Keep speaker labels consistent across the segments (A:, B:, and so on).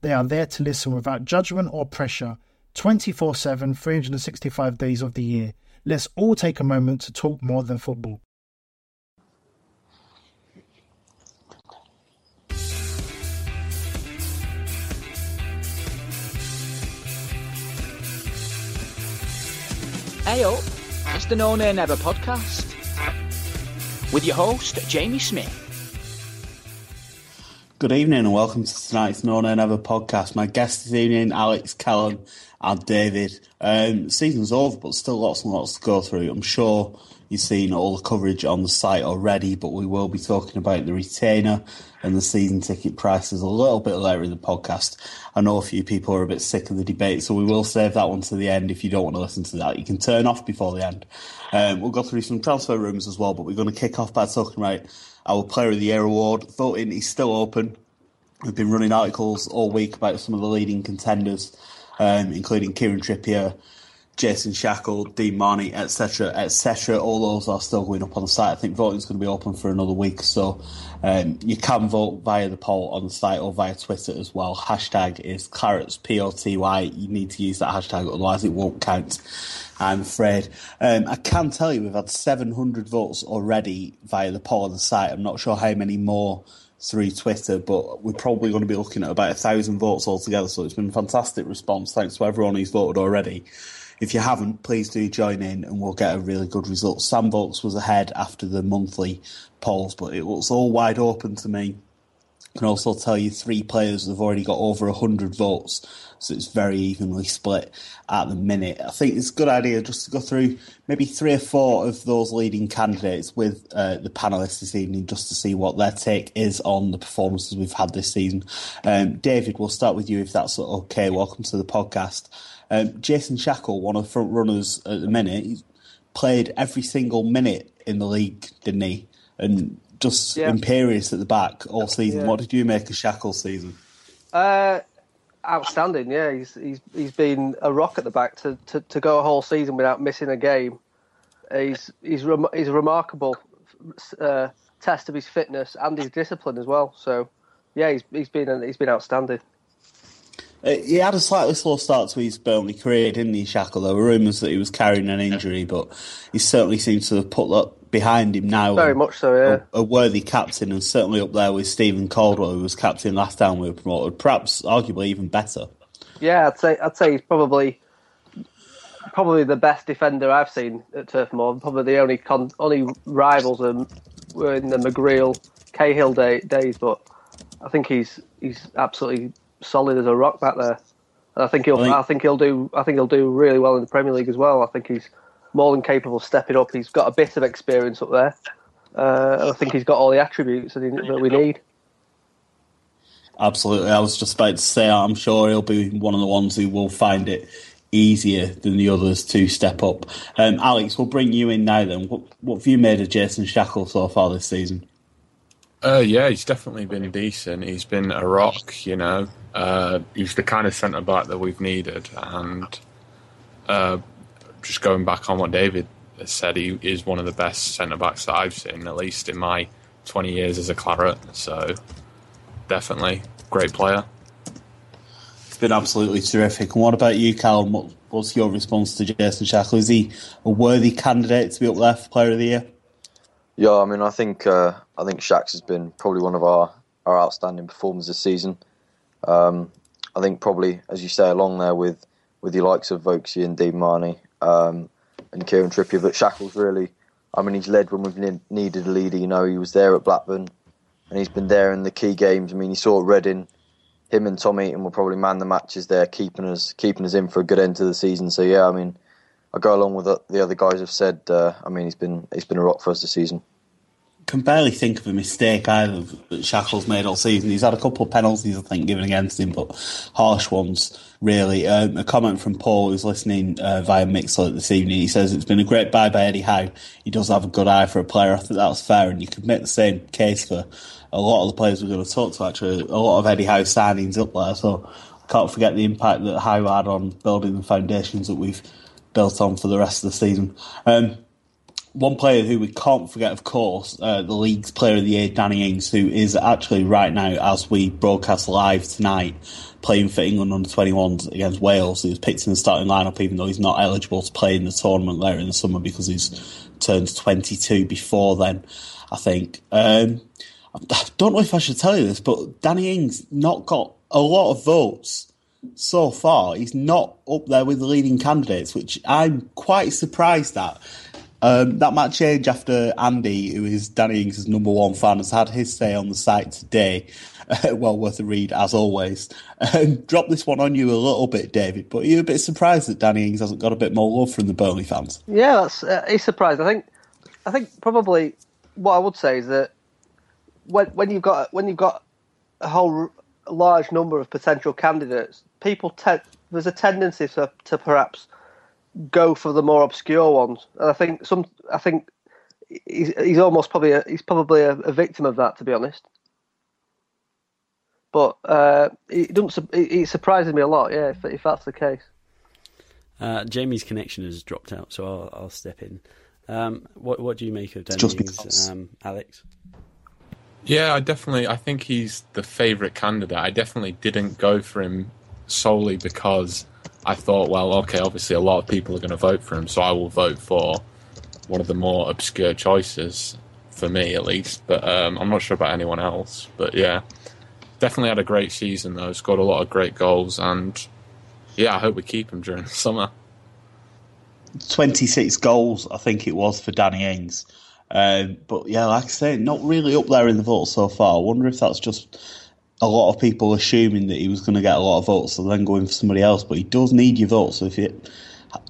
A: They are there to listen without judgment or pressure 24 7, 365 days of the year. Let's all take a moment to talk more than football.
B: Hey up, it's the No Never podcast with your host, Jamie Smith.
C: Good evening and welcome to tonight's No Nay Never podcast. My guest this evening, Alex, Callum, and David. Um, season's over, but still lots and lots to go through. I'm sure you've seen all the coverage on the site already, but we will be talking about the retainer and the season ticket prices a little bit later in the podcast. I know a few people are a bit sick of the debate, so we will save that one to the end. If you don't want to listen to that, you can turn off before the end. Um, we'll go through some transfer rooms as well, but we're going to kick off by talking about our Player of the Year award. Voting is still open. We've been running articles all week about some of the leading contenders, um, including Kieran Trippier, Jason Shackell, Dean Marney, etc., etc. All those are still going up on the site. I think voting's going to be open for another week, so um, you can vote via the poll on the site or via Twitter as well. Hashtag is Clarets P O T Y. You need to use that hashtag, otherwise it won't count. I'm afraid. Um, I can tell you we've had 700 votes already via the poll on the site. I'm not sure how many more through Twitter, but we're probably going to be looking at about a thousand votes altogether. So it's been a fantastic response. Thanks to everyone who's voted already. If you haven't, please do join in and we'll get a really good result. Sam Vokes was ahead after the monthly polls, but it looks all wide open to me. Can also tell you three players have already got over 100 votes, so it's very evenly split at the minute. I think it's a good idea just to go through maybe three or four of those leading candidates with uh, the panelists this evening just to see what their take is on the performances we've had this season. Um, David, we'll start with you if that's okay. Welcome to the podcast. Um, Jason Shackell, one of the front runners at the minute, he's played every single minute in the league, didn't he? And just
D: Yeah.
C: imperious at the back all season.
D: Yeah.
C: What did you make of Shackell's season?
D: Uh, outstanding. Yeah, he's he's he's been a rock at the back to, to, to go a whole season without missing a game. He's he's rem- he's a remarkable uh, test of his fitness and his discipline as well. So yeah, he's he's been he's been outstanding.
C: Uh, he had a slightly slow start to his Burnley career, didn't he, Shackell? There were rumours that he was carrying an injury, but he certainly seems to have put that behind him now.
D: Very much so. Yeah.
C: A, a worthy captain, and certainly up there with Steven Caldwell, who was captain last time we were promoted. Perhaps, arguably, even better.
D: Yeah, I'd say I'd say he's probably probably the best defender I've seen at Turf Moor. Probably the only con- only rivals are, were in the McGreal Cahill day, days, but I think he's he's absolutely solid as a rock back there. And I think he'll
C: I think-
D: I think he'll do I think he'll do really well in the Premier League as well. I think he's more than capable of stepping up. He's got a bit of experience up there. Uh, I think he's got all the attributes that, he, that we need.
C: Absolutely. I was just about to say, I'm sure he'll be one of the ones who will find it easier than the others to step up. Um, Alex, we'll bring you in now then. What, what have you made of Jason Shackell so far this season?
E: Uh, yeah, he's definitely been decent. He's been a rock, you know. Uh, he's the kind of centre back that we've needed. And uh, just going back on what David has said, he is one of the best centre backs that I've seen, at least in my 20 years as a claret. So definitely great player.
C: It's been absolutely terrific. And what about you, Callum? What, what's your response to Jason Shackell? Is he a worthy candidate to be up there for Player of the Year?
F: Yeah, I mean, I think uh, I think Shaq's has been probably one of our, our outstanding performers this season. Um, I think probably, as you say, along there with with your likes of Vokesy and Dean Marney um, and Kieran Trippier, but Shackell's really, I mean, he's led when we've needed a leader. You know, he was there at Blackburn, and he's been there in the key games. I mean, you saw Reading, him and Tommy Heaton will probably man the matches there, keeping us keeping us in for a good end to the season. So yeah, I mean, I go along with the other guys have said. Uh, I mean, he's been he's been a rock for us this season
C: can barely think of a mistake either that Shackell's made all season. He's had a couple of penalties, I think, given against him, but harsh ones, really. Um, a comment from Paul, who's listening uh, via Mixlr this evening. He says, It's been a great buy by Eddie Howe. He does have a good eye for a player. I think that's fair, and you could make the same case for a lot of the players we're going to talk to, actually. A lot of Eddie Howe signings up there, so I can't forget the impact that Howe had on building the foundations that we've built on for the rest of the season. Um, one player who we can't forget, of course, uh, the league's player of the year, Danny Ings, who is actually right now, as we broadcast live tonight, playing for England under 21s against Wales. He was picked in the starting lineup, even though he's not eligible to play in the tournament later in the summer because he's turned 22 before then, I think. Um, I don't know if I should tell you this, but Danny Ings not got a lot of votes so far. He's not up there with the leading candidates, which I'm quite surprised at. Um, that might change after Andy, who is Danny Ings' number one fan, has had his say on the site today. Well worth a read, as always. Um, drop this one on you a little bit, David, but are you a bit surprised that Danny Ings hasn't got a bit more love from the Burnley fans?
D: Yeah, that's, uh, he's surprised. I think, I think probably what I would say is that when, when you've got when you've got a whole large number of potential candidates, people te- there's a tendency to perhaps go for the more obscure ones. And I think some, I think he's, he's almost probably a, he's probably a, a victim of that, to be honest. But uh, it doesn't. It, surprises me a lot. Yeah, if, if that's the case.
G: Uh, Jamie's connection has dropped out, so I'll, I'll step in. Um, what what do you make of Danny um, Alex?
E: Yeah, I definitely. I think he's the favourite candidate. I definitely didn't go for him solely because I thought, well, okay, obviously a lot of people are going to vote for him, so I will vote for one of the more obscure choices for me, at least. But um, I'm not sure about anyone else. But yeah, definitely had a great season though. Scored a lot of great goals, and yeah, I hope we keep him during the summer.
C: 26 goals, I think it was for Danny Ings. Um, but yeah, like I say, not really up there in the vote so far. I wonder if that's just a lot of people assuming that he was going to get a lot of votes, so then going for somebody else. But he does need your votes. So if you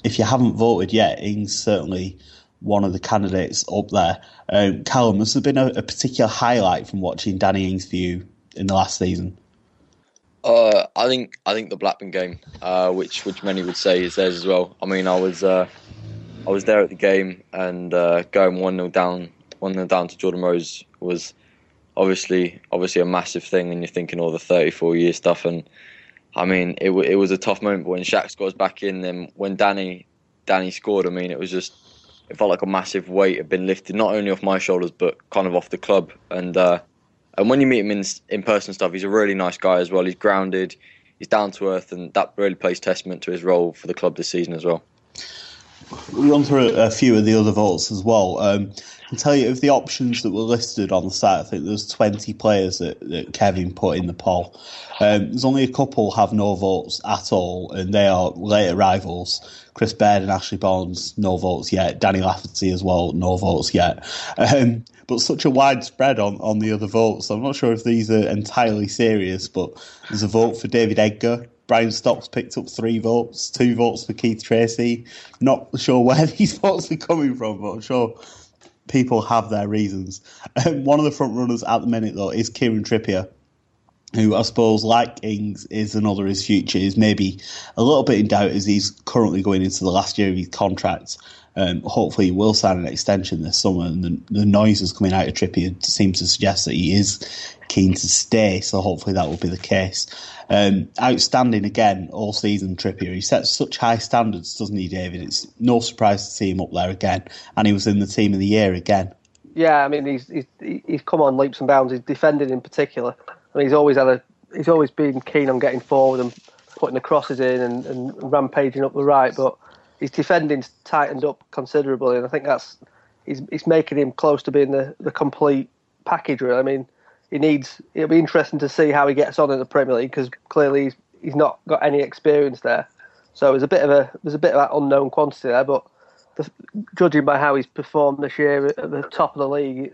C: if you haven't voted yet, Ings certainly one of the candidates up there. Um, Callum, has there been a, a, particular highlight from watching Danny Ings for you in the last season?
F: Uh, I think I think the Blackburn game, uh, which which many would say is theirs as well. I mean, I was uh, I was there at the game and uh, going one 0 down, one 0 down to Jordan Rhodes was obviously obviously a massive thing, and you're thinking all the 34 year stuff. And I mean, it it was a tough moment. But when Shaq scores back in, then when Danny Danny scored, I mean, it was just it felt like a massive weight had been lifted, not only off my shoulders but kind of off the club. And uh, and when you meet him in in person stuff, he's a really nice guy as well. He's grounded, he's down to earth, and that really plays testament to his role for the club this season as well.
C: We'll run through a few of the other votes as well. Um, can tell you of the options that were listed on the site. I think there's 20 players that, that Kevin put in the poll. Um, there's only a couple have no votes at all, and they are late arrivals. Chris Baird and Ashley Barnes, no votes yet. Danny Lafferty as well, no votes yet. Um, but such a widespread on, on the other votes. I'm not sure if these are entirely serious, but there's a vote for David Edgar. Brian Stocks picked up three votes, two votes for Keith Treacy. Not sure where these votes are coming from, but I'm sure people have their reasons. Um, one of the front runners at the minute, though, is Kieran Trippier, who I suppose, like Ings, is another his future is maybe a little bit in doubt as he's currently going into the last year of his contract. Um, hopefully, he will sign an extension this summer, and the, the noises coming out of Trippier seem to suggest that he is keen to stay. So hopefully, that will be the case. Um, outstanding again all season, Trippier. He sets such high standards, doesn't he, David? It's no surprise to see him up there again, and he was in the team of the year again.
D: Yeah, I mean he's he's, he's come on leaps and bounds. He's defended in particular. I mean, he's always had a he's always been keen on getting forward and putting the crosses in and, and rampaging up the right, but his defending's tightened up considerably, and I think that's he's, he's making him close to being the, the complete package. Really, I mean, he needs. It'll be interesting to see how he gets on in the Premier League because clearly he's, he's not got any experience there. So there's a bit of a there's a bit of that unknown quantity there, but the, judging by how he's performed this year at the top of the league,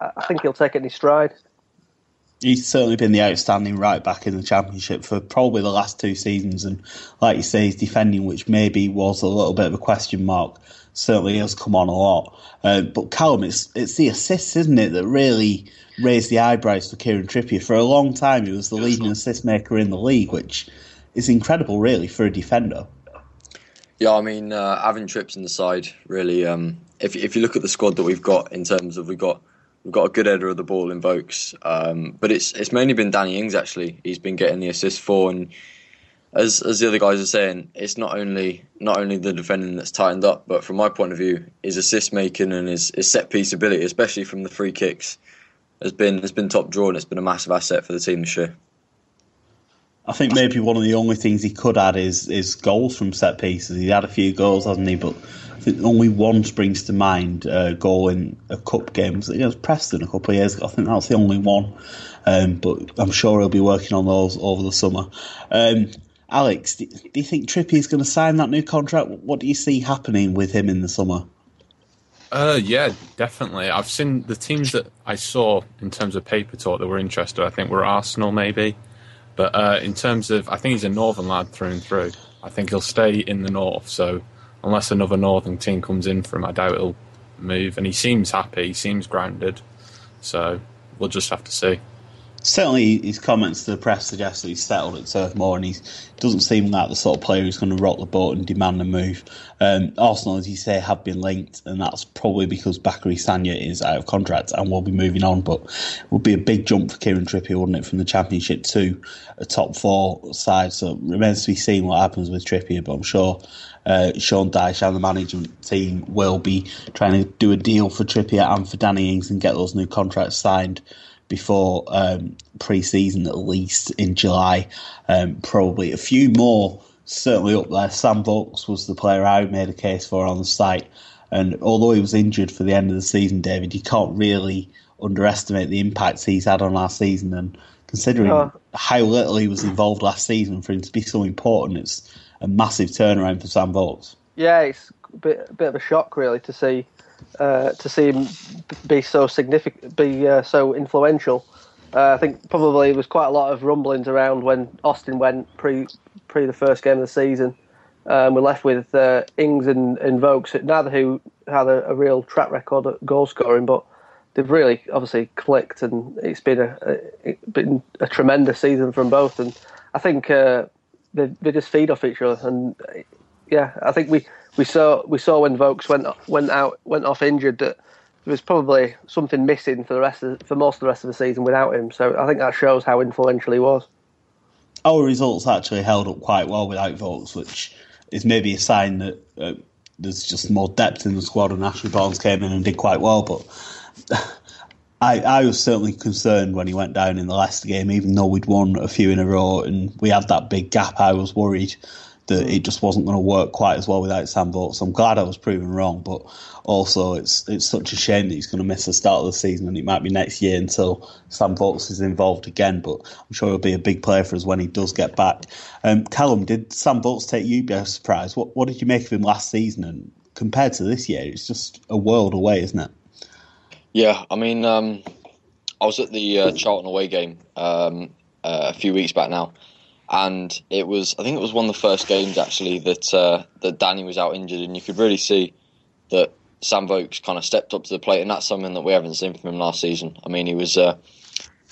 D: I think he'll take any stride.
C: He's certainly been the outstanding right back in the championship for probably the last two seasons, and like you say, his defending, which maybe was a little bit of a question mark, certainly has come on a lot. Uh, but Callum, it's it's the assists, isn't it, that really raised the eyebrows for Kieran Trippier. For a long time, he was the leading assist maker in the league, which is incredible, really, for a defender.
F: Yeah, I mean, uh, having Trips in the side really. Um, if if you look at the squad that we've got in terms of we've got we've got a good header of the ball in Vokes, um, but it's it's mainly been Danny Ings actually. He's been getting the assist for, and as as the other guys are saying, it's not only not only the defending that's tightened up, but from my point of view, his assist making and his, his set piece ability, especially from the free kicks, has been has been top draw and it's been a massive asset for the team this year.
C: I think maybe one of the only things he could add is is goals from set pieces. He had a few goals, hasn't he? But I think only one springs to mind. Uh, goal in a cup game. It was Preston a couple of years ago. I think that's the only one. Um, but I'm sure he'll be working on those over the summer. Um, Alex, do, you think Trippy is going to sign that new contract? What do you see happening with him in the summer?
E: Uh, yeah, definitely. I've seen the teams that I saw in terms of paper talk that were interested. I think were Arsenal, maybe. But uh, in terms of, I think he's a northern lad through and through. I think he'll stay in the north. So unless another northern team comes in for him, I doubt he'll move. And he seems happy. He seems grounded. So we'll just have to see
C: certainly his comments to the press suggest that he's settled at Turf Moor and he doesn't seem like the sort of player who's going to rock the boat and demand a move. Um, Arsenal, as you say, have been linked, and that's probably because Bakary Sagna is out of contract and will be moving on. But it would be a big jump for Kieran Trippier, wouldn't it, from the Championship to a top four side? So it remains to be seen what happens with Trippier, but I'm sure. Uh, Sean Dyche and the management team will be trying to do a deal for Trippier and for Danny Ings and get those new contracts signed before um, pre-season at least in July. Um, probably a few more certainly up there. Sam Vokes was the player I made a case for on the site, and although he was injured for the end of the season, David, you can't really underestimate the impacts he's had on our season. And considering oh. how little he was involved last season, for him to be so important, it's a massive turnaround for Sam Vokes.
D: Yeah, it's a bit, a bit of a shock really to see uh, to see him be so significant, be uh, so influential. Uh, I think probably there was quite a lot of rumblings around when Austin went pre pre the first game of the season. Um, we're left with uh, Ings and, and Vokes, neither who had a, a, real track record at goal scoring, but they've really obviously clicked, and it's been a, a it's been a tremendous season from both. And I think uh, they they just feed off each other, and yeah, I think we we saw we saw when Vokes went went out went off injured that there was probably something missing for the rest of, for most of the rest of the season without him. So I think that shows how influential he was.
C: Our results actually held up quite well without Vokes, which is maybe a sign that uh, there's just more depth in the squad. And Ashley Barnes came in and did quite well, but. I, I was certainly concerned when he went down in the Leicester game, even though we'd won a few in a row and we had that big gap. I was worried that it just wasn't going to work quite as well without Sam Vokes. So I'm glad I was proven wrong, but also it's it's such a shame that he's going to miss the start of the season, and it might be next year until Sam Vokes is involved again. But I'm sure he'll be a big player for us when he does get back. Um, Callum, did Sam Vokes take you by surprise? What what did you make of him last season? And compared to this year, it's just a world away, isn't it?
F: Yeah, I mean, um, I was at the uh, Charlton away game um, uh, a few weeks back now and it was I think it was one of the first games actually that uh, that Danny was out injured, and you could really see that Sam Vokes kind of stepped up to the plate, and that's something that we haven't seen from him last season. I mean, he was. Uh,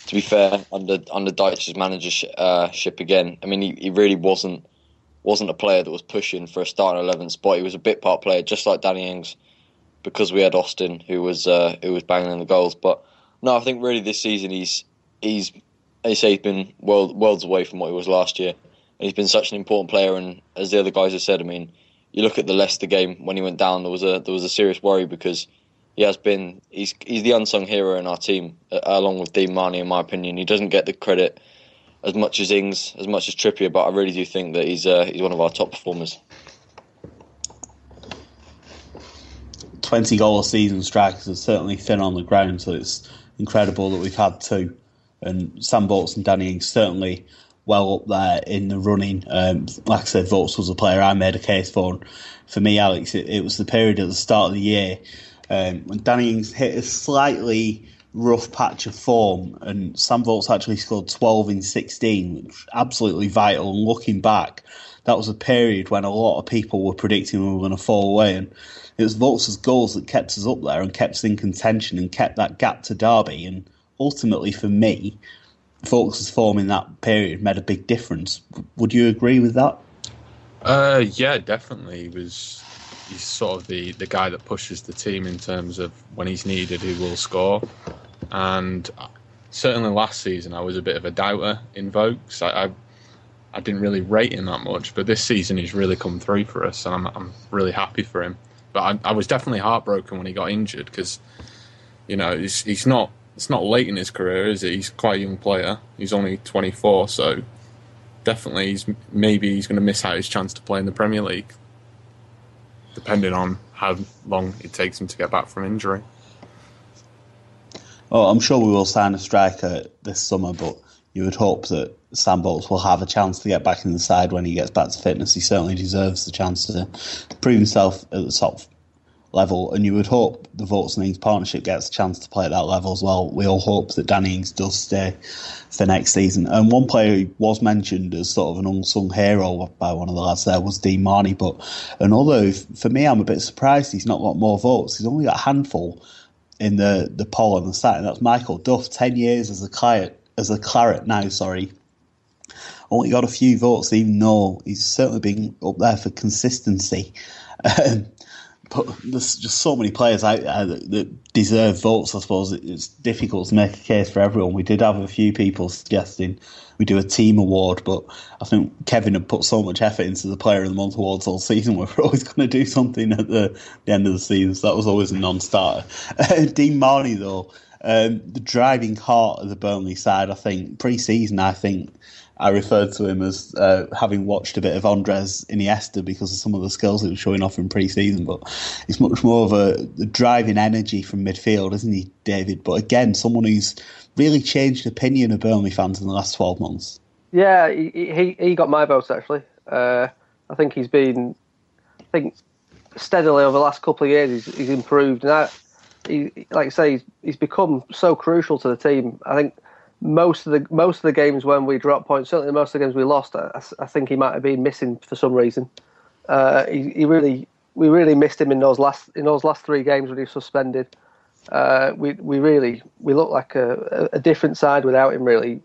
F: to be fair, under under Dyche's managership uh, again, I mean, he, he really wasn't wasn't a player that was pushing for a starting eleven spot. He was a bit part player, just like Danny Ings, because we had Austin who was uh, who was banging in the goals. But no, I think really this season he's he's they say he's been world, worlds away from what he was last year. And he's been such an important player. And as the other guys have said, I mean, you look at the Leicester game when he went down. There was a there was a serious worry because he has been he's he's the unsung hero in our team, along with Dean Marney, in my opinion. He doesn't get the credit as much as Ings, as much as Trippier, but I really do think that he's uh, he's one of our top performers.
C: 20 goal a season strikers are certainly thin on the ground, so it's incredible that we've had two. And Sam Vokes and Danny Ings certainly well up there in the running. Um, like I said, Vokes was a player I made a case for. For me, Alex, it, it, was the period at the start of the year um, when Danny Ings hit a slightly rough patch of form, and Sam Vokes actually scored 12 in 16, which was absolutely vital. And looking back, that was a period when a lot of people were predicting we were going to fall away. And it was Vokes' goals that kept us up there and kept us in contention and kept that gap to Derby. And ultimately, for me, Vokes' form in that period made a big difference. Would you agree with that?
E: Uh, yeah, definitely. He was he's sort of the, the guy that pushes the team in terms of when he's needed, he will score. And certainly last season, I was a bit of a doubter in Vokes. I, I, I didn't really rate him that much, but this season he's really come through for us, and I'm, I'm really happy for him. But I, I was definitely heartbroken when he got injured because, you know, he's not it's not late in his career, is it? He's quite a young player. He's only 24, so definitely he's maybe he's going to miss out his chance to play in the Premier League, depending on how long it takes him to get back from injury.
C: Oh, I'm sure we will sign a striker this summer, but you would hope that Sam Vokes will have a chance to get back in the side when he gets back to fitness. He certainly deserves the chance to prove himself at the top level, and you would hope the Vokes and Ings partnership gets a chance to play at that level as well. We all hope that Danny Ings does stay for next season. And one player who was mentioned as sort of an unsung hero by one of the lads there was Dean Marney, but another, for me, I'm a bit surprised he's not got more votes. He's only got a handful in the, the poll on the site, and that's Michael Duff, 10 years as a claret, as a claret now, sorry. Only got a few votes, even though he's certainly been up there for consistency. Um, but there's just so many players out there that, deserve votes. I suppose it's difficult to make a case for everyone. We did have a few people suggesting we do a team award, but I think Kevin had put so much effort into the Player of the Month awards all season. We're always going to do something at the, the end of the season. So that was always a non-starter. Dean Marney, though, um, the driving heart of the Burnley side. I think pre-season, I think I referred to him as uh, having watched a bit of Andres Iniesta because of some of the skills he was showing off in pre-season. But he's much more of a, a driving energy from midfield, isn't he, David? But again, someone who's really changed opinion of Burnley fans in the last twelve months.
D: Yeah, he he, he got my vote actually. Uh, I think he's been, I think, steadily over the last couple of years he's, he's improved, and I, he, like I say, he's, he's become so crucial to the team. I think most of the most of the games when we dropped points, certainly most of the games we lost, I, I think he might have been missing for some reason. Uh, he, he, really, we really missed him in those last in those last three games when he was suspended. Uh, we we really we look like a, a, different side without him. Really,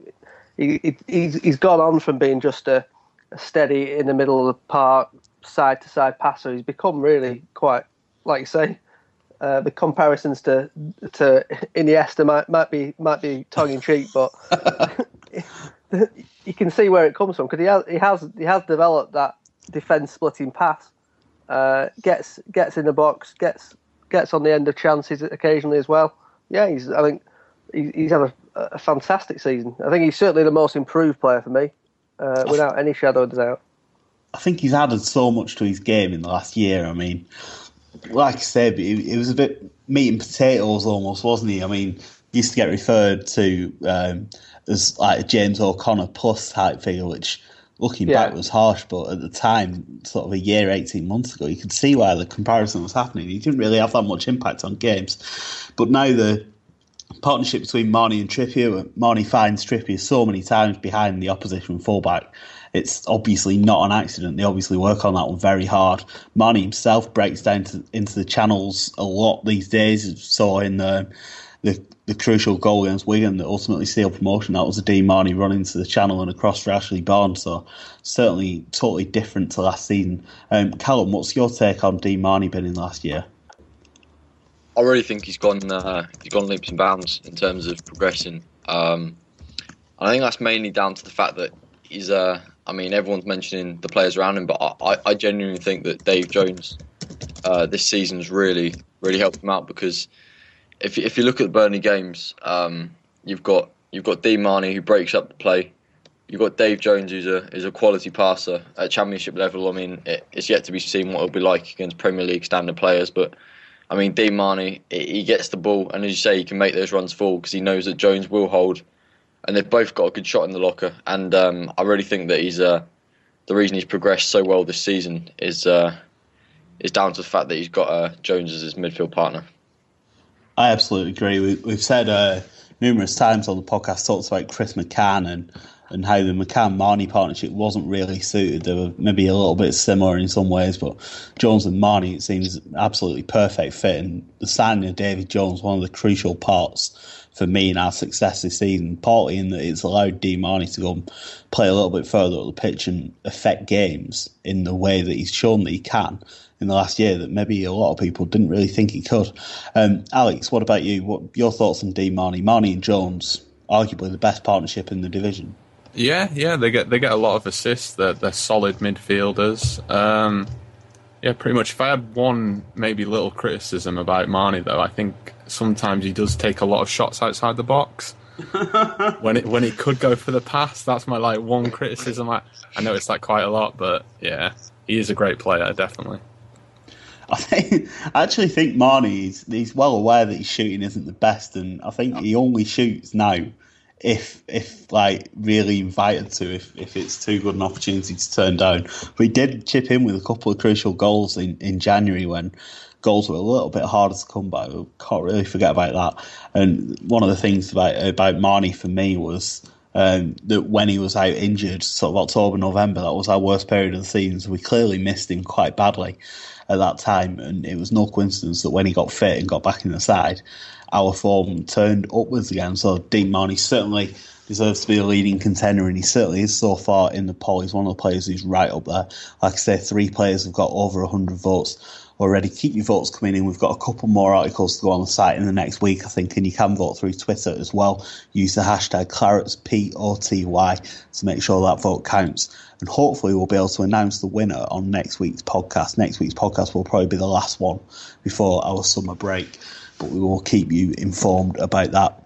D: he, he's he's gone on from being just a, a steady in the middle of the park, side to side passer. He's become really quite, like you say, uh, the comparisons to to Iniesta might might be might be tongue in cheek, but you can see where it comes from because he has he has he has developed that defence splitting pass. Uh, gets gets in the box, gets gets on the end of chances occasionally as well. Yeah, he's I think he's, he's had a, a fantastic season. I think he's certainly the most improved player for me, uh, without any shadow of doubt.
C: I think he's added so much to his game in the last year. I mean, like I said, it, it, was a bit meat and potatoes almost, wasn't he? I mean, he used to get referred to um, as like a James O'Connor plus type figure, which looking yeah. back was harsh, but at the time, sort of a year, 18 months ago, you could see why the comparison was happening. He didn't really have that much impact on games. But now the partnership between Marney and Trippier, Marney finds Trippier so many times behind the opposition fullback it's obviously not an accident. They obviously work on that one very hard. Marney himself breaks down to, into the channels a lot these days. So in the, the the crucial goal against Wigan that ultimately sealed promotion, that was a Dean Marney running to the channel and across for Ashley Barnes. So certainly totally different to last season. Um, Callum, what's your take on Dean Marney been in last year?
F: I really think he's gone uh, he's gone leaps and bounds in terms of progressing. Um, I think that's mainly down to the fact that he's uh, I mean, everyone's mentioning the players around him, but I, I genuinely think that Dave Jones uh, this season's really, really helped him out because if if you look at the Burnley games, um, you've got you've got Dean Marney who breaks up the play, you've got Dave Jones, who's a is a quality passer at Championship level. I mean, it, it's yet to be seen what it'll be like against Premier League standard players, but. I mean, Dean Marney, he gets the ball, and as you say, he can make those runs full because he knows that Jones will hold, and they've both got a good shot in the locker. And um, I really think that he's uh, the reason he's progressed so well this season is uh, is down to the fact that he's got uh, Jones as his midfield partner.
C: I absolutely agree. We, have said uh, numerous times on the podcast talks about Chris McCann and and how the McCann Marney partnership wasn't really suited. They were maybe a little bit similar in some ways, but Jones and Marney it seems absolutely perfect fit. And the signing of David Jones, one of the crucial parts for me and our success this season, partly in that it's allowed Dean Marney to go and play a little bit further up the pitch and affect games in the way that he's shown that he can in the last year that maybe a lot of people didn't really think he could. Um, Alex, what about you? What your thoughts on Dean Marney? Marney and Jones, arguably the best partnership in the division.
E: Yeah, yeah, they get they get a lot of assists. They're they're solid midfielders. Um, yeah, pretty much. If I had one maybe little criticism about Marney, though, I think sometimes he does take a lot of shots outside the box. when it when it could go for the pass, that's my like one criticism. I, I know it's like quite a lot, but yeah, he is a great player, definitely.
C: I think I actually think Marney is he's well aware that his shooting isn't the best, and I think oh. he only shoots now if if like really invited to if, if it's too good an opportunity to turn down. But he did chip in with a couple of crucial goals in, in January when goals were a little bit harder to come by. We can't really forget about that. And one of the things about about Marney for me was um, that when he was out injured, sort of October, November, that was our worst period of the season. So we clearly missed him quite badly at that time, and it was no coincidence that when he got fit and got back in the side, our form turned upwards again. So Dean Marney certainly deserves to be a leading contender, and he certainly is so far in the poll. He's one of the players who's right up there. Like I say, three players have got over 100 votes already. Keep your votes coming in. We've got a couple more articles to go on the site in the next week, I think, and you can vote through Twitter as well. Use the hashtag Clarets P O T Y to make sure that vote counts. And hopefully, we'll be able to announce the winner on next week's podcast. Next week's podcast will probably be the last one before our summer break but we will keep you informed about that.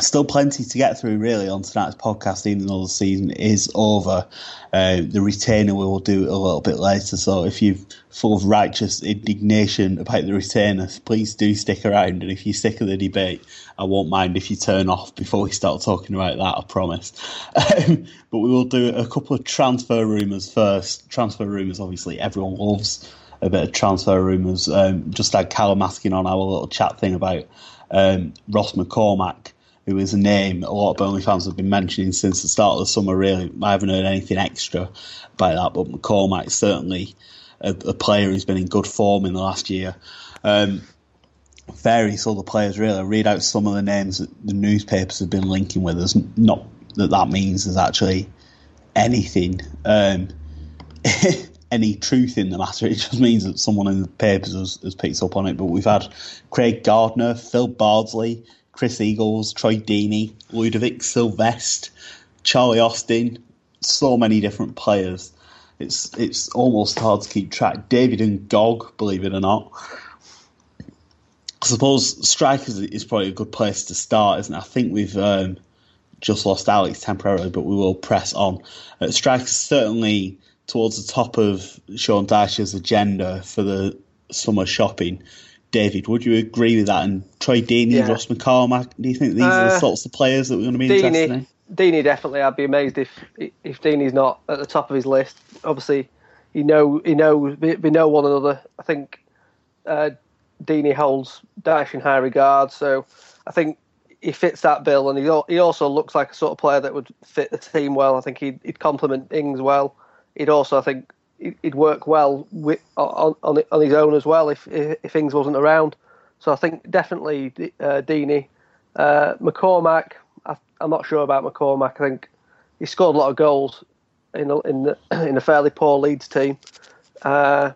C: Still plenty to get through, really, on tonight's podcast, even though the season is over. Uh, the retainer we will do a little bit later, so if you're full of righteous indignation about the retainer, please do stick around. And if you're sick of the debate, I won't mind if you turn off before we start talking about that, I promise. Um, but we will do a couple of transfer rumours first. Transfer rumours, obviously, everyone loves a bit of transfer rumours. Um, just had Callum asking on our little chat thing about um, Ross McCormack, who is a name a lot of Burnley fans have been mentioning since the start of the summer. Really, I haven't heard anything extra about that, but McCormack certainly a, a player who's been in good form in the last year. Um, various other players, really. I read out some of the names that the newspapers have been linking with us. Not that that means there's actually anything. Um, any truth in the matter. It just means that someone in the papers has, has picked up on it. But we've had Craig Gardner, Phil Bardsley, Chris Eagles, Troy Deeney, Ludovic Sylvestre, Charlie Austin, so many different players. It's it's almost hard to keep track. David N'Gog, believe it or not. I suppose strikers is probably a good place to start, isn't it? I think we've um, just lost Alex temporarily, but we will press on. Uh, strikers certainly towards the top of Sean Dyche's agenda for the summer shopping. David, would you agree with that? And Troy Deeney, yeah. Ross McCormack, do you think these uh, are the uh, sorts of players that we're going to be Deeney, interested in?
D: Deeney definitely. I'd be amazed if if Deeney's not at the top of his list. Obviously, you know, you know, we, we know one another. I think uh, Deeney holds Dyche in high regard, so I think he fits that bill, and he he also looks like a sort of player that would fit the team well. I think he'd, he'd complement Ings well he'd also, I think, he'd work well with, on, on, his own as well if, if things wasn't around. So I think definitely uh, Deeney, uh, McCormack. I, am not sure about McCormack. I think he scored a lot of goals in a, in the, in a fairly poor Leeds team. Uh,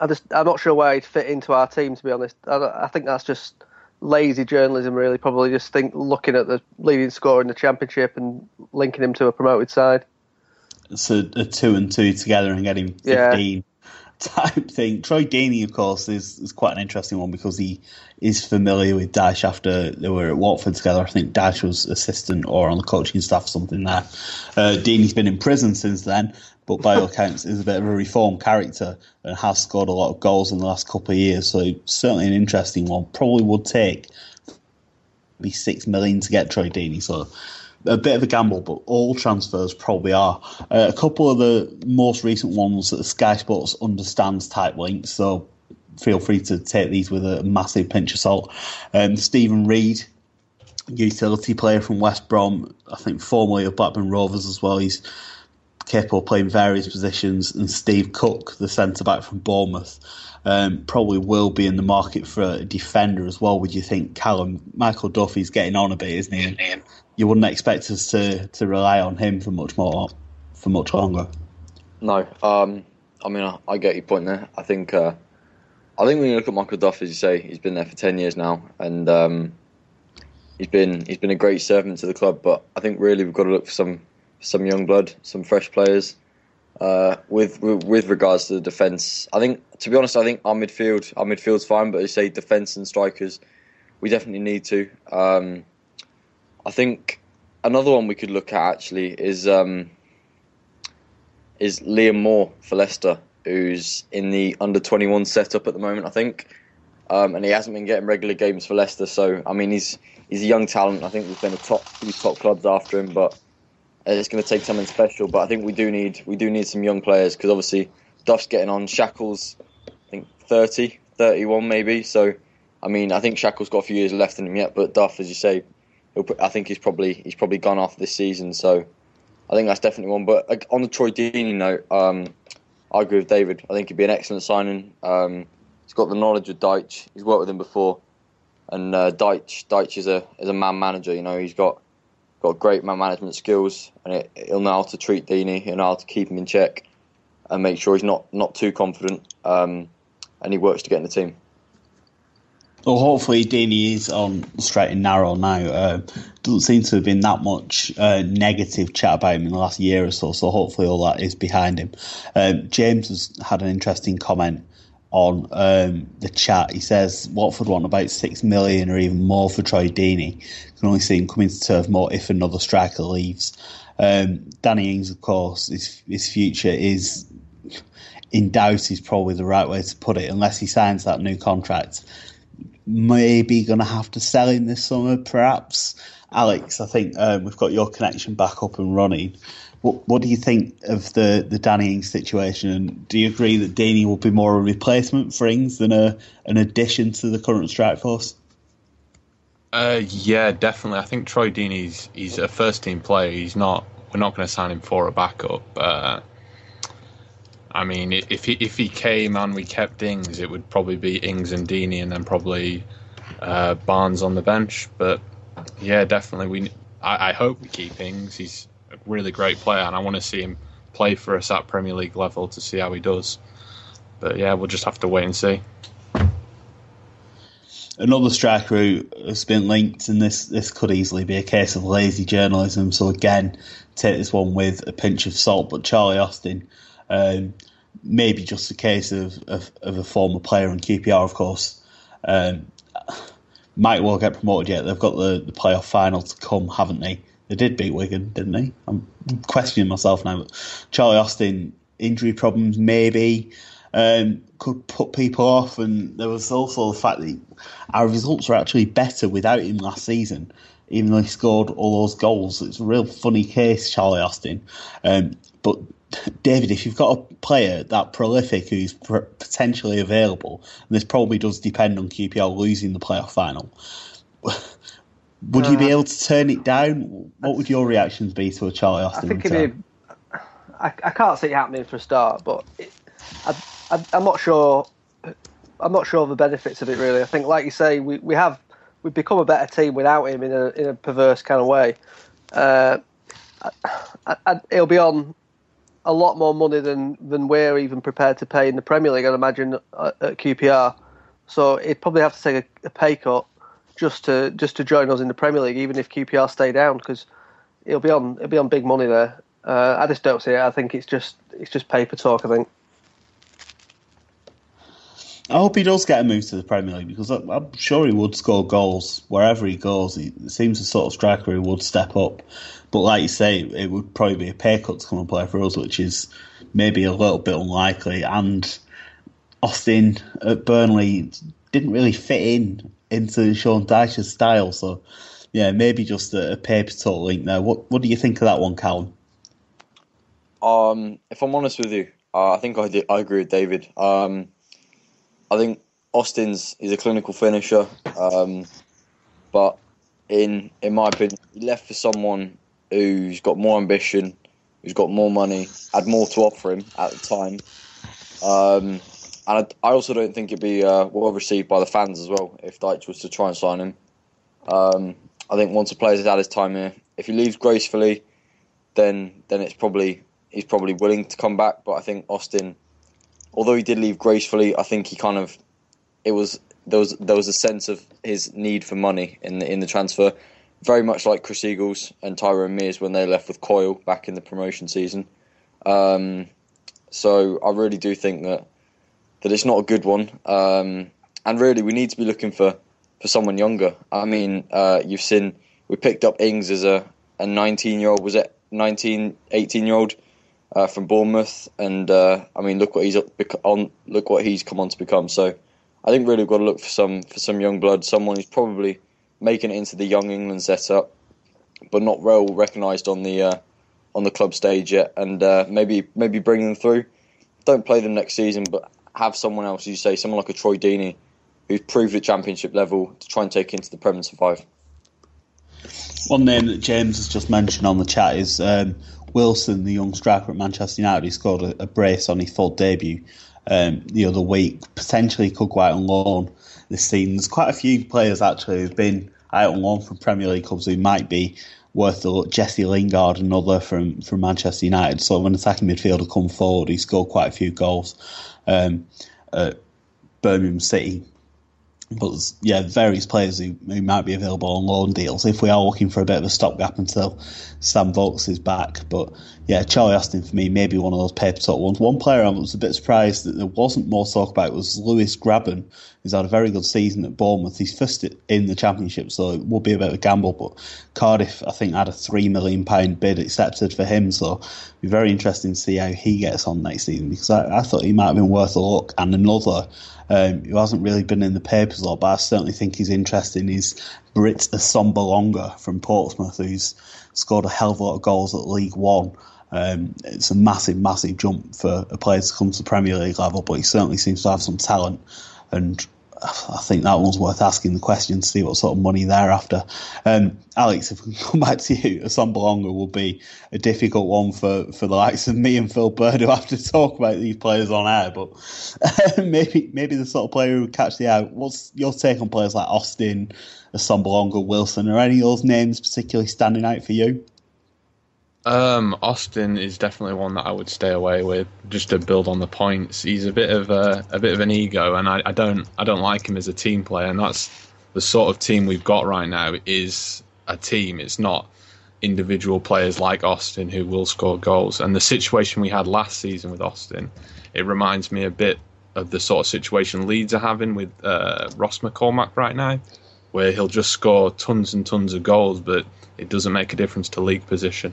D: I just I'm not sure where he'd fit into our team to be honest. I, I think that's just lazy journalism really. Probably just think looking at the leading scorer in the championship and linking him to a promoted side
C: so a two and two together and getting fifteen. Yeah. type thing. Troy Deeney, of course, is, is quite an interesting one because he is familiar with Dyche after they were at Watford together. I think Dyche was assistant or on the coaching staff, or something there. Uh, Deeney's been in prison since then, but by all accounts is a bit of a reformed character and has scored a lot of goals in the last couple of years. So certainly an interesting one. Probably would take be six million to get Troy Deeney. So a bit of a gamble, but all transfers probably are. Uh, a couple of the most recent ones that Sky Sports understands type links, so feel free to take these with a massive pinch of salt. Um, Steven Reid, utility player from West Brom, I think formerly of Blackburn Rovers as well. He's capable of playing various positions, and Steve Cook, the centre back from Bournemouth. Um, probably will be in the market for a defender as well. Would you think Callum Michael Duffy's getting on a bit, isn't he? You wouldn't expect us to, to rely on him for much more for much longer.
F: No, um, I mean I, I, get your point there. I think uh, I think when you look at Michael Duff, as you say, he's been there for ten years now, and um, he's been he's been a great servant to the club. But I think really we've got to look for some some young blood, some fresh players. Uh, with, with, with regards to the defence, I think to be honest, I think our midfield our midfield's fine, but as you say defence and strikers, we definitely need to. Um, I think another one we could look at actually is um, is Liam Moore for Leicester, who's in the under twenty one setup at the moment. I think, um, and he hasn't been getting regular games for Leicester. So I mean, he's he's a young talent. I think there's been a top few top clubs after him, but it's going to take something special. But I think we do need we do need some young players because obviously Duff's getting on. Shackell's, I think 30, 31 maybe. So I mean, I think Shackell's got a few years left in him yet, but Duff, as you say, I think he's probably he's probably gone off this season. So I think that's definitely one. But on the Troy Deeney note, um, I agree with David. I think he'd be an excellent signing. Um, he's got the knowledge of Dyche. He's worked with him before, and uh, Dyche Dyche is a is a man manager. You know, he's got got great man management skills, and it, he'll know how to treat Deeney. Know how to keep him in check, and make sure he's not not too confident. Um, and he works to get in the team.
C: Well, hopefully Danny is on straight and narrow now. Uh, doesn't seem to have been that much uh, negative chat about him in the last year or so, so hopefully all that is behind him. Um, James has had an interesting comment on um, the chat. He says Watford want about six million or even more for Troy Deeney. Can only see him coming to Turf Moor if another striker leaves. Um, Danny Ings, of course, his, his future is in doubt. Is probably the right way to put it, unless he signs that new contract maybe going to have to sell him this summer, perhaps. Alex, I think um, we've got your connection back up and running. What, what do you think of the, the Danny Ings situation? And do you agree that Danny will be more a replacement for Ings than a, an addition to the current strike force?
E: Uh, yeah, definitely. I think Troy Deeney's he's a first team player. He's not. We're not going to sign him for a backup. Uh, I mean, if he if he came and we kept Ings, it would probably be Ings and Deeney, and then probably uh, Barnes on the bench. But yeah, definitely, we. I, I, hope we keep Ings. He's a really great player, and I want to see him play for us at Premier League level to see how he does. But yeah, we'll just have to wait and see.
C: Another striker who has been linked, and this this could easily be a case of lazy journalism. So again, take this one with a pinch of salt. But Charlie Austin um, maybe just a case of, of, of, a former player on QPR, of course. Um, might well get promoted yet. They've got the, the playoff final to come, haven't they? They did beat Wigan, didn't they? I'm questioning myself now. But Charlie Austin, injury problems, maybe. Um, could put people off, and there was also the fact that our results were actually better without him last season, even though he scored all those goals. It's a real funny case, Charlie Austin. Um, but David, if you've got a player that prolific who's pr- potentially available, and this probably does depend on QPR losing the playoff final, would uh, you be uh, able to turn it down? What would your reactions be to a Charlie Austin? I think
D: return? I, I can't see it happening for a start, but it, I, I, I'm not sure. I'm not sure of the benefits of it really. I think, like you say, we, we have we've become a better team without him in a in a perverse kind of way. Uh, I, I, it'll be on a lot more money than than we're even prepared to pay in the Premier League. I'd imagine uh, at QPR, so he'd probably have to take a, a, pay cut just to just to join us in the Premier League, even if QPR stay down, because it'll be on it'll be on big money there. Uh, I just don't see it. I think it's just it's just paper talk. I think.
C: I hope he does get a move to the Premier League because I'm sure he would score goals wherever he goes. He seems the sort of striker who would step up. But like you say, it would probably be a pay cut to come and play for us, which is maybe a little bit unlikely. And Austin at Burnley didn't really fit in into Sean Dyche's style. So, yeah, maybe just a, paper total link there. What What do you think of that one, Callum?
F: Um, if I'm honest with you, uh, I think I, did, I agree with David. Um, I think Austin's is a clinical finisher, um, but in in my opinion, he left for someone who's got more ambition, who's got more money, had more to offer him at the time. Um, and I, I, also don't think it'd be uh, well received by the fans as well if Dyche was to try and sign him. Um, I think once a player's had his time here, if he leaves gracefully, then then it's probably he's probably willing to come back. But I think Austin, although he did leave gracefully, I think he kind of it was there was there was a sense of his need for money in the in the transfer, very much like Chris Eagles and Tyrone Mears when they left with Coyle back in the promotion season. Um, so I really do think that that it's not a good one. Um, and really, we need to be looking for, for someone younger. I mean, uh, you've seen we picked up Ings as a, a 19 year old. Was it 19, 18 year old uh, from Bournemouth? And uh, I mean, look what he's on. Look what he's come on to become. So I think really we've got to look for some for some young blood. Someone who's probably making it into the young England setup, but not well recognised on the uh, on the club stage yet. And uh, maybe maybe bring them through. Don't play them next season, but have someone else, you say, someone like a Troy Deeney, who's proved at championship level to try and take into the Prem and survive.
C: One name that James has just mentioned on the chat is um, Wilson, the young striker at Manchester United. He scored a, a brace on his full debut um, the other week. Potentially could go out on loan this season. There's quite a few players actually who've been out on loan from Premier League clubs who might be worth a look. Jesse Lingard, another from, from Manchester United. So when attacking midfielder come forward, he scored quite a few goals um, at Birmingham City. But yeah, various players who, who might be available on loan deals if we are looking for a bit of a stopgap until Sam Vokes is back. But yeah, Charlie Austin for me, maybe one of those paper top ones. One player I was a bit surprised that there wasn't more talk about was Lewis Grabban, who's had a very good season at Bournemouth. He's first in the Championship, so it will be a bit of a gamble. But Cardiff, I think, had a £3 million bid accepted for him, so it'll be very interesting to see how he gets on next season because I, I thought he might have been worth a look. And another um, who hasn't really been in the papers a lot, but I certainly think he's interesting He's Britt Assombalonga from Portsmouth, who's scored a hell of a lot of goals at League One. Um, it's a massive, massive jump for a player to come to the Premier League level, but he certainly seems to have some talent. And I think that one's worth asking the question to see what sort of money they're after. Um, Alex, if we come back to you, Assombalonga will be a difficult one for, for the likes of me and Phil Bird who have to talk about these players on air, but maybe maybe the sort of player who would catch the eye. What's your take on players like Austin, Assombalonga, Wilson? Are any of those names particularly standing out for you?
E: Um, Austin is definitely one that I would stay away with, just to build on the points. He's a bit of a, a bit of an ego, and I, I don't I don't like him as a team player, and that's the sort of team we've got right now is a team. It's not individual players like Austin who will score goals. And the situation we had last season with Austin, it reminds me a bit of the sort of situation Leeds are having with uh, Ross McCormack right now, where he'll just score tons and tons of goals, but it doesn't make a difference to league position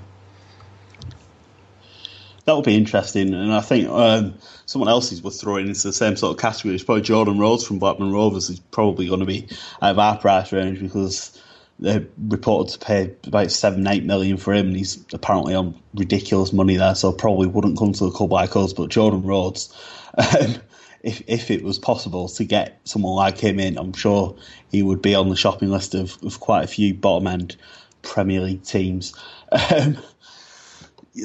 C: that'll be interesting. And I think um, someone else is worth throwing into the same sort of category is probably Jordan Rhodes from Blackburn Rovers. Is probably going to be out of our price range because they're reported to pay about seven, eight million for him, and he's apparently on ridiculous money there, so probably wouldn't come to the club like us. But Jordan Rhodes, um, if if it was possible to get someone like him in, I'm sure he would be on the shopping list of, of quite a few bottom end Premier League teams. Um,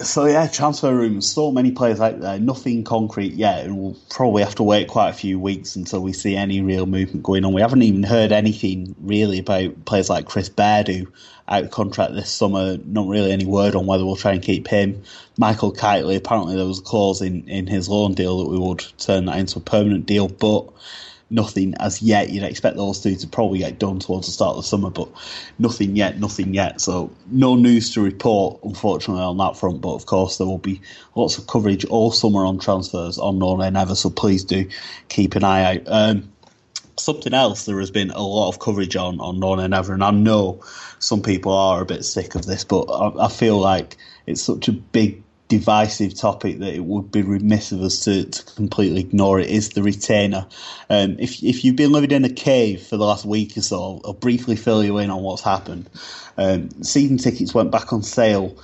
C: so yeah, transfer rooms. So many players out there. Nothing concrete yet, and we'll probably have to wait quite a few weeks until we see any real movement going on. We haven't even heard anything really about players like Chris Baird, who out of contract this summer. Not really any word on whether we'll try and keep him. Michael Kightly. Apparently, there was a clause in in his loan deal that we would turn that into a permanent deal, but nothing as yet. You'd expect those two to probably get done towards the start of the summer, but nothing yet, nothing yet. So no news to report, unfortunately, on that front. But of course, there will be lots of coverage all summer on transfers on No Nay Never. So please do keep an eye out. Um, something else there has been a lot of coverage on on No Nay Never, and I know some people are a bit sick of this, but I, I feel like it's such a big divisive topic that it would be remiss of us to, to completely ignore it is the retainer. Um, if if you've been living in a cave for the last week or so, I'll briefly fill you in on what's happened. Um, season tickets went back on sale.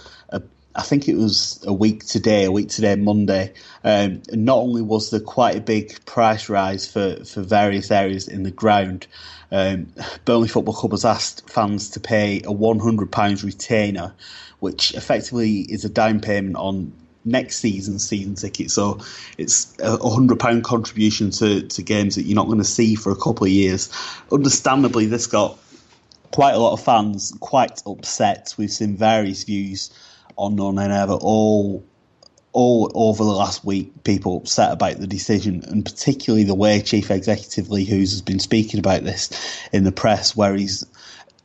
C: I think it was a week today, a week today, Monday. Um, not only was there quite a big price rise for, for various areas in the ground, um, Burnley Football Club has asked fans to pay a £100 retainer which effectively is a down payment on next season's season ticket. So it's a hundred pound contribution to, to games that you're not going to see for a couple of years. Understandably, this got quite a lot of fans quite upset. We've seen various views on No Nay Never all all over the last week. People upset about the decision, and particularly the way Chief Executive Lee Hoos has been speaking about this in the press, where he's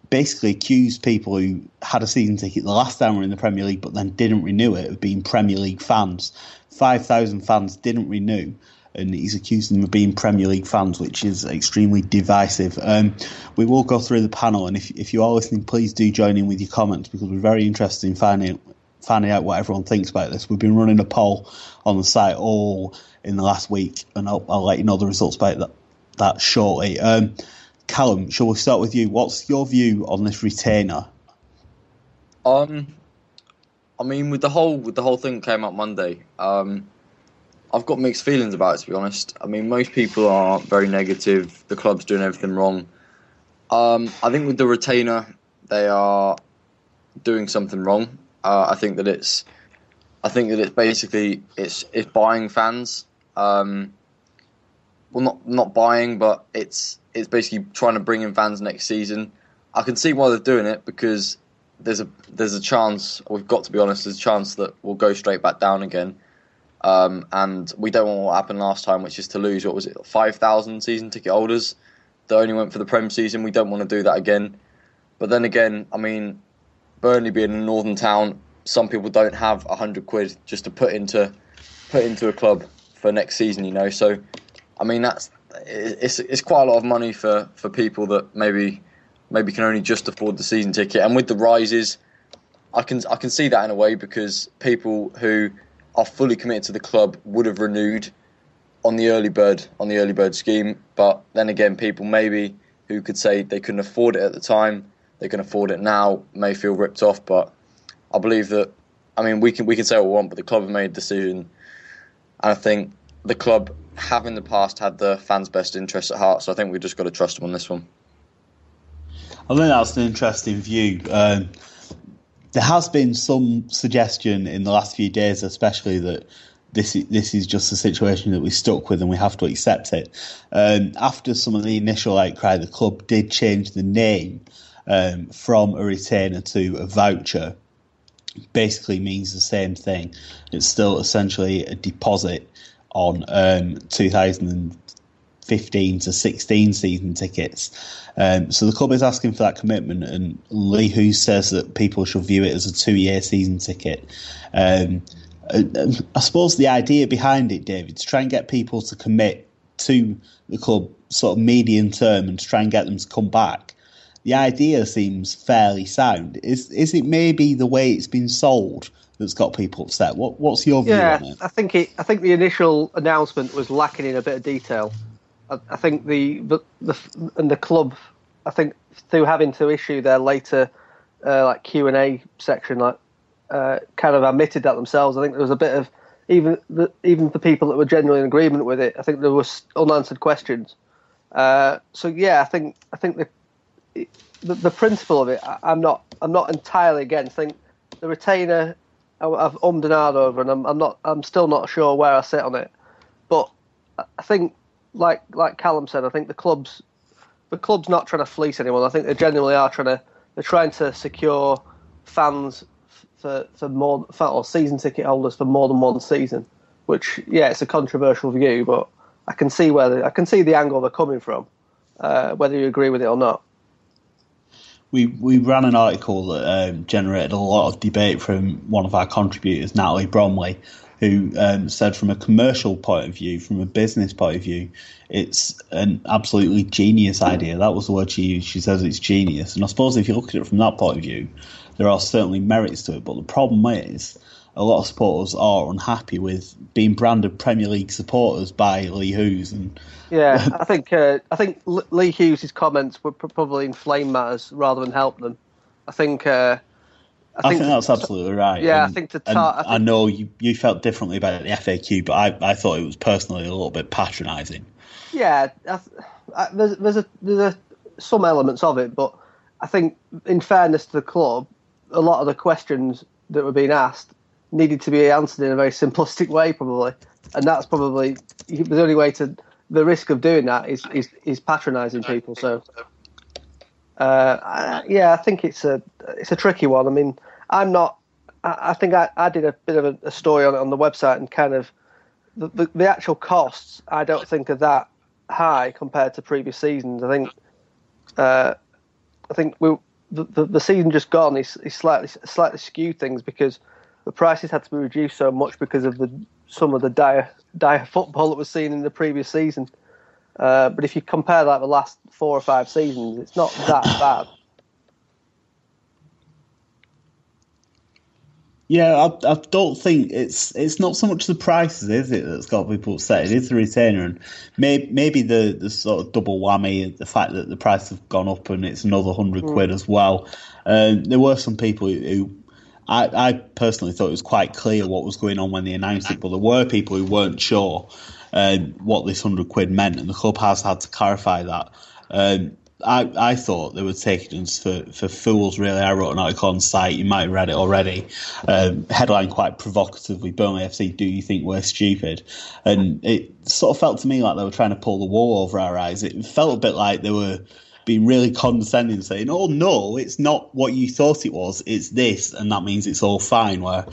C: basically accused people who had a season ticket the last time we were in the Premier League but then didn't renew it of being Premier League fans. 5,000 fans didn't renew, and he's accused them of being Premier League fans, which is extremely divisive. Um, we will go through the panel, and if, if you are listening, please do join in with your comments because we're very interested in finding, finding out what everyone thinks about this. We've been running a poll on the site all in the last week, and I'll, I'll let you know the results about that, that shortly. Um, Callum, shall we start with you? What's your view on this retainer?
F: Um, I mean, with the whole with the whole thing came out Monday, um, I've got mixed feelings about it. To be honest, I mean, most people are very negative. The club's doing everything wrong. Um, I think with the retainer, they are doing something wrong. Uh, I think that it's, I think that it's basically it's it's buying fans. Um, well, not not buying, but it's it's basically trying to bring in fans next season. I can see why they're doing it because there's a there's a chance. We've got to be honest. There's a chance that we'll go straight back down again, um, and we don't want what happened last time, which is to lose what was it five thousand season ticket holders that only went for the Prem season. We don't want to do that again. But then again, I mean, Burnley being a northern town, some people don't have a hundred quid just to put into put into a club for next season. You know, so I mean that's it's it's quite a lot of money for, for people that maybe maybe can only just afford the season ticket. And with the rises, I can I can see that in a way because people who are fully committed to the club would have renewed on the early bird on the early bird scheme. But then again, people maybe who could say they couldn't afford it at the time, they can afford it now, may feel ripped off. But I believe that I mean we can we can say what we want, but the club have made a decision, and I think the club have in the past had the fans' best interests at heart. So I think we've just got to trust them on this one.
C: I think that's an interesting view. Um, there has been some suggestion in the last few days, especially that this is, this is just a situation that we stuck with and we have to accept it. Um, after some of the initial outcry, the club did change the name um, from a retainer to a voucher. Basically means the same thing. It's still essentially a deposit on um, 2015 to 16 season tickets. Um, so the club is asking for that commitment, and Lee Hoos says that people should view it as a two-year season ticket. Um, I suppose the idea behind it, David, to try and get people to commit to the club sort of medium term and to try and get them to come back. The idea seems fairly sound. Is is it maybe the way it's been sold that's got people upset. What What's your view
D: yeah,
C: on it?
D: I think it. I think the initial announcement was lacking in a bit of detail. I, I think the, the the and the club, I think through having to issue their later uh, like Q and A section, like uh, kind of admitted that themselves. I think there was a bit of even the, even the people that were generally in agreement with it. I think there was unanswered questions. Uh, so yeah, I think I think the the, the principle of it, I, I'm not I'm not entirely against. I think the retainer I've ummed and ahed over, and I'm, I'm not. I'm still not sure where I sit on it. But I think, like like Callum said, I think the club's the club's not trying to fleece anyone. I think they genuinely are trying to. They're trying to secure fans for for more or season ticket holders for more than one season. Which, yeah, it's a controversial view, but I can see where the, I can see the angle they're coming from, uh, whether you agree with it or not.
C: We we ran an article that um, generated a lot of debate from one of our contributors, Natalie Bromley, who um, said from a commercial point of view, from a business point of view, it's an absolutely genius idea. That was the word she used. She says it's genius, and I suppose if you look at it from that point of view, there are certainly merits to it. But the problem is a lot of supporters are unhappy with being branded Premier League supporters by Lee Hoos. And
D: yeah, I think uh, I think Lee Hoos' comments would probably inflame matters rather than help them. I think. Uh,
C: I think, I think that's absolutely right.
D: Yeah, and, I think to tar-
C: I, think, I, know you, you felt differently about the FAQ, but I, I thought it was personally a little bit patronising.
D: Yeah, I, there's there's a there's a, some elements of it, but I think in fairness to the club, a lot of the questions that were being asked needed to be answered in a very simplistic way, probably, and that's probably the only way to. The risk of doing that is is, is patronising people. So, uh, I, yeah, I think it's a it's a tricky one. I mean, I'm not. I, I think I, I did a bit of a, a, story on it on the website and kind of the, the, the actual costs. I don't think are that high compared to previous seasons. I think. Uh, I think we the, the, season just gone is, is slightly slightly skewed things because the prices had to be reduced so much because of the some of the dire dire football that was seen in the previous season. Uh, but if you compare that the last four or five seasons, it's not that bad.
C: Yeah, I, I, don't think it's it's not so much the prices, is it, that's got people upset. It is the retainer, and maybe, maybe the, the sort of double whammy, the fact that the price have gone up and it's another hundred mm. quid as well. Uh, there were some people who I, I, personally thought it was quite clear what was going on when they announced it, but there were people who weren't sure um, what this hundred quid meant, and the club had to clarify that. Um, I, I thought they were taking us for, for fools, really. I wrote an article on site, you might have read it already. Um, headline quite provocatively Burnley FC, do you think we're stupid? And it sort of felt to me like they were trying to pull the wool over our eyes. It felt a bit like they were being really condescending, saying, "Oh no, it's not what you thought it was. It's this, and that means it's all fine." Where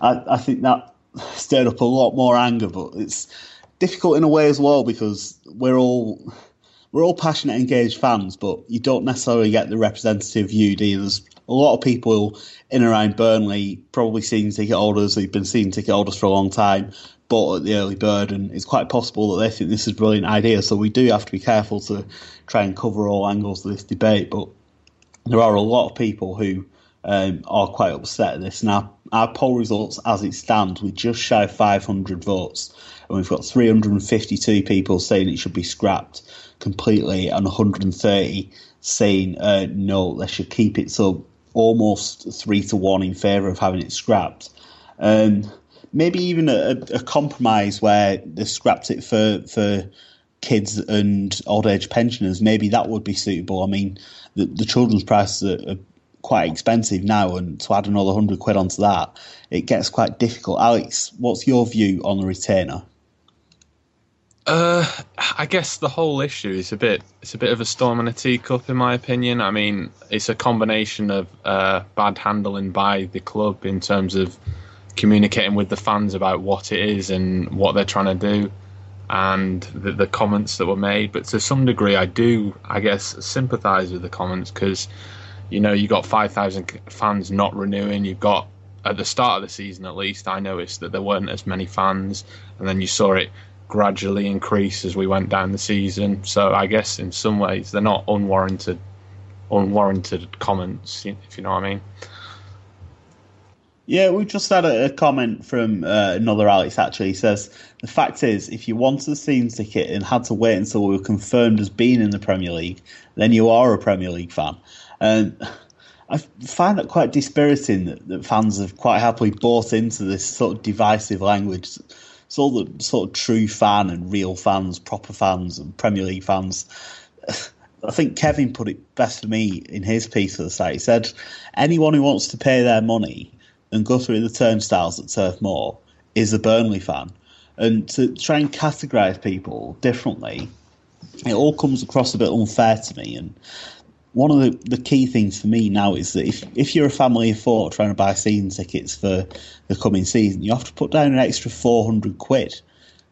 C: I, I think that stirred up a lot more anger, but it's difficult in a way as well because we're all we're all passionate, engaged fans, but you don't necessarily get the representative view. There's a lot of people in and around Burnley, probably seeing ticket holders who've been seeing ticket holders for a long time, bought at the early bird, and it's quite possible that they think this is a brilliant idea. So we do have to be careful to try and cover all angles of this debate. But there are a lot of people who um, are quite upset at this. Now, our poll results, as it stands, we just shy of 500 votes, and we've got 352 people saying it should be scrapped completely, and 130 saying uh, no, they should keep it. So almost three to one in favour of having it scrapped. Um, maybe even a, a, compromise where they scrapped it for for kids and old age pensioners. Maybe that would be suitable. I mean, the, the children's prices are, are quite expensive now, and to add another hundred quid onto that, it gets quite difficult. Alex, what's your view on the retainer?
E: Uh, I guess the whole issue is a bit it's a bit of a storm in a teacup, in my opinion. I mean, it's a combination of uh, bad handling by the club in terms of communicating with the fans about what it is and what they're trying to do and the, the comments that were made. But to some degree, I do, I guess, sympathise with the comments because, you know, you got 5,000 fans not renewing. You've got, at the start of the season at least, I noticed that there weren't as many fans. And then you saw it gradually increase as we went down the season. So I guess in some ways, they're not unwarranted, unwarranted comments, if you know what I mean.
C: Yeah, we just had a, comment from uh, another Alex actually. He says, The fact is, if you wanted a season ticket and had to wait until we were confirmed as being in the Premier League, then you are a Premier League fan. And I find that quite dispiriting that, that fans have quite happily bought into this sort of divisive language. It's all the sort of true fan and real fans, proper fans, and Premier League fans. I think Kevin put it best for me in his piece for the site. He said, anyone who wants to pay their money and go through the turnstiles at Turf Moor is a Burnley fan. And to try and categorise people differently, it all comes across a bit unfair to me. And one of the, the key things for me now is that if, if you're a family of four trying to buy season tickets for the coming season, you have to put down an extra 400 quid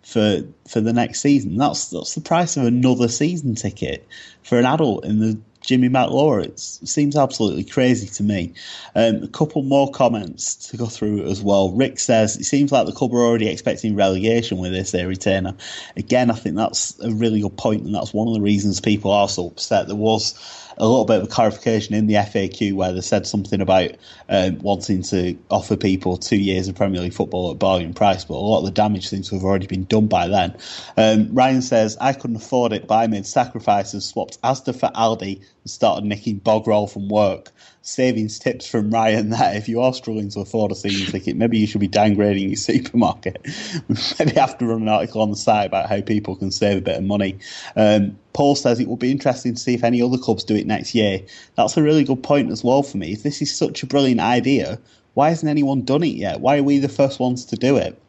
C: for for the next season. That's that's the price of another season ticket for an adult in the Jimmy McIlroy. it seems absolutely crazy to me. Um, a couple more comments to go through as well. Rick says it seems like the club are already expecting relegation with this their retainer. Again, I think that's a really good point, and that's one of the reasons people are so upset. There was a little bit of a clarification in the FAQ where they said something about um, wanting to offer people two years of Premier League football at bargain price, but a lot of the damage seems to have already been done by then. Um, Ryan says, I couldn't afford it, but I made sacrifices, swapped Asda for Aldi, and started nicking bog roll from work savings tips from Ryan that If you are struggling to afford a season ticket, maybe you should be downgrading your supermarket. maybe have to run an article on the site about how people can save a bit of money. Um, Paul says it will be interesting to see if any other clubs do it next year. That's a really good point as well for me. If this is such a brilliant idea, why hasn't anyone done it yet? Why are we the first ones to do it?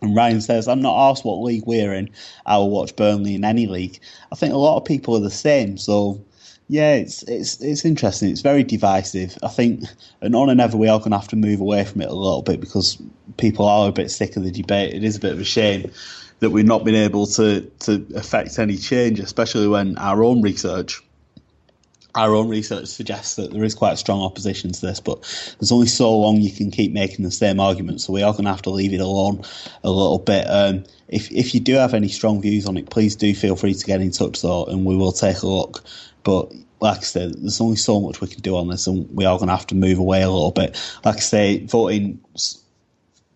C: And Ryan says, I'm not asked what league we're in. I will watch Burnley in any league. I think a lot of people are the same. So yeah, it's it's it's interesting. It's very divisive. I think, and on and ever, we are going to have to move away from it a little bit because people are a bit sick of the debate. It is a bit of a shame that we've not been able to to affect any change, especially when our own research. Our own research suggests that there is quite a strong opposition to this, but there's only so long you can keep making the same argument. So we are going to have to leave it alone a little bit. Um, if if you do have any strong views on it, please do feel free to get in touch though, and we will take a look. But like I said, there's only so much we can do on this, and we are going to have to move away a little bit. Like I say, voting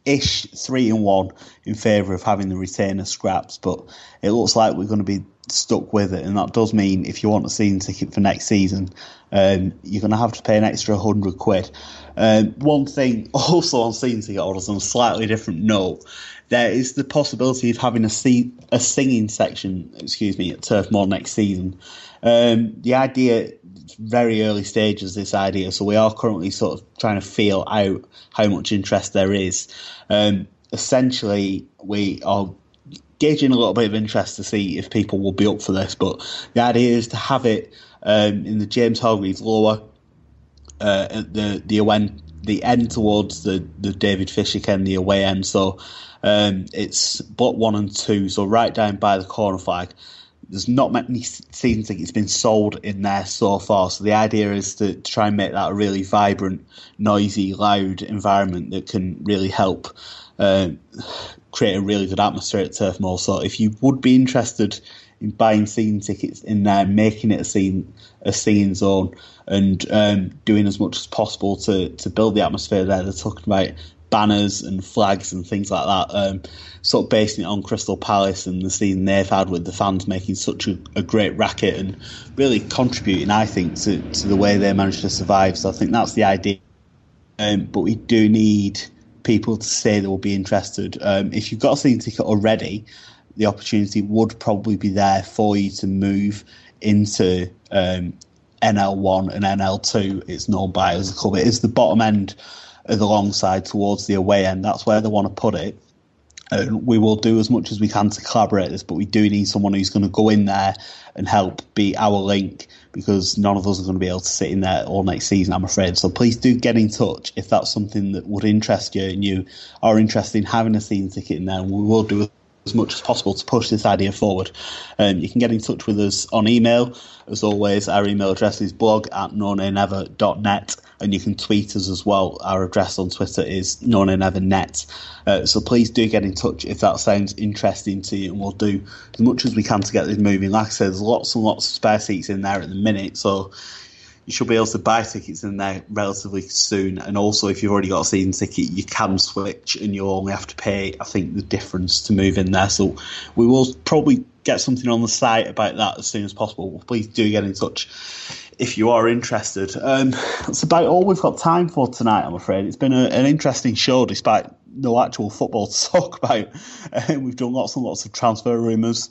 C: ish three and one in favour of having the retainer scraps, but it looks like we're going to be stuck with it, and that does mean if you want a season ticket for next season, um, you're going to have to pay an extra hundred quid. Um, one thing also on season ticket orders on a slightly different note, there is the possibility of having a, see- a singing section, excuse me, at Turf Moor next season. Um, the idea, very early stages, this idea, so we are currently sort of trying to feel out how much interest there is. Um, essentially, we are gauging a little bit of interest to see if people will be up for this, but the idea is to have it um, in the James Hargreaves lower, uh, at the the away, the end towards the, the David Fishwick end, the away end. So um, it's block one and two, so right down by the corner flag there's not many season tickets been sold in there so far. So the idea is to, try and make that a really vibrant, noisy, loud environment that can really help uh, create a really good atmosphere at Turf Moor. So if you would be interested in buying season tickets in there, making it a scene a scene zone, and um, doing as much as possible to to build the atmosphere there, they're talking about banners and flags and things like that. Um, sort of basing it on Crystal Palace and the season they've had with the fans making such a, a great racket and really contributing, I think, to, to the way they managed to survive. So I think that's the idea. Um, but we do need people to say they will be interested. Um, if you've got a season ticket already, the opportunity would probably be there for you to move into um, NL1 and NL2. It's known by as a club. It is the bottom end of the long side towards the away end. That's where they want to put it. And we will do as much as we can to collaborate this, but we do need someone who's going to go in there and help be our link because none of us are going to be able to sit in there all next season, I'm afraid. So please do get in touch if that's something that would interest you and you are interested in having a season ticket in there. We will do as much as possible to push this idea forward. Um, you can get in touch with us on email. As always, our email address is blog at nonaynever.net and you can tweet us as well. Our address on Twitter is nonaynevernet. Uh, so please do get in touch if that sounds interesting to you and we'll do as much as we can to get this moving. Like I said, there's lots and lots of spare seats in there at the minute, so you should be able to buy tickets in there relatively soon. And also, if you've already got a season ticket, you can switch, and you only have to pay, I think, the difference to move in there. So we will probably get something on the site about that as soon as possible. Please do get in touch if you are interested. Um, that's about all we've got time for tonight. I'm afraid it's been a, an interesting show, despite no actual football to talk about. We've done lots and lots of transfer rumours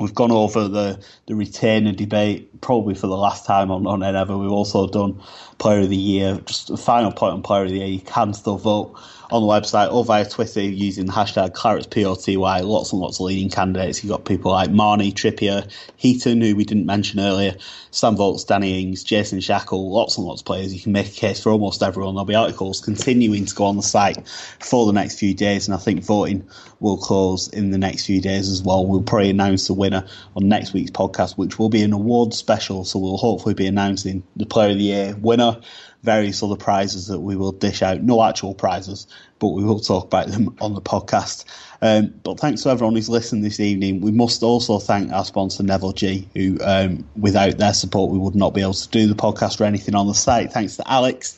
C: We've gone over the, the retainer debate probably for the last time on, on ever. We've also done Player of the Year. Just a final point on Player of the Year. You can still vote on the website or via Twitter using the hashtag ClaretsPOTY. Lots and lots of leading candidates. You've got people like Marney, Trippier, Heaton, who we didn't mention earlier, Sam Vokes, Danny Ings, Jason Shackell, lots and lots of players. You can make a case for almost everyone. There'll be articles continuing to go on the site for the next few days, and I think voting will close in the next few days as well. We'll probably announce the winner on next week's podcast, which will be an award special. So we'll hopefully be announcing the Player of the Year winner, various other prizes that we will dish out. No actual prizes, but we will talk about them on the podcast. Um, but thanks to everyone who's listened this evening. We must also thank our sponsor Neville G, who um, without their support we would not be able to do the podcast or anything on the site. Thanks to Alex,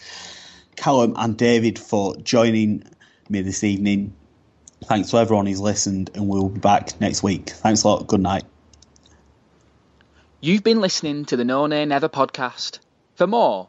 C: Callum, and David for joining me this evening. Thanks to everyone who's listened, and we'll be back next week. Thanks a lot. Good night.
B: You've been listening to the No Nay Never podcast. For more,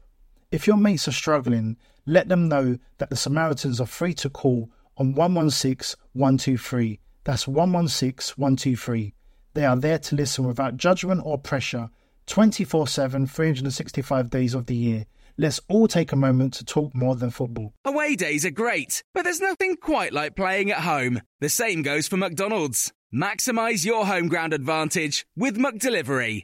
A: If your mates are struggling, let them know that the Samaritans are free to call on 116 123. That's 116 123. They are there to listen without judgment or pressure 24 7, 365 days of the year. Let's all take a moment to talk more than football.
H: Away days are great, but there's nothing quite like playing at home. The same goes for McDonald's. Maximize your home ground advantage with McDelivery.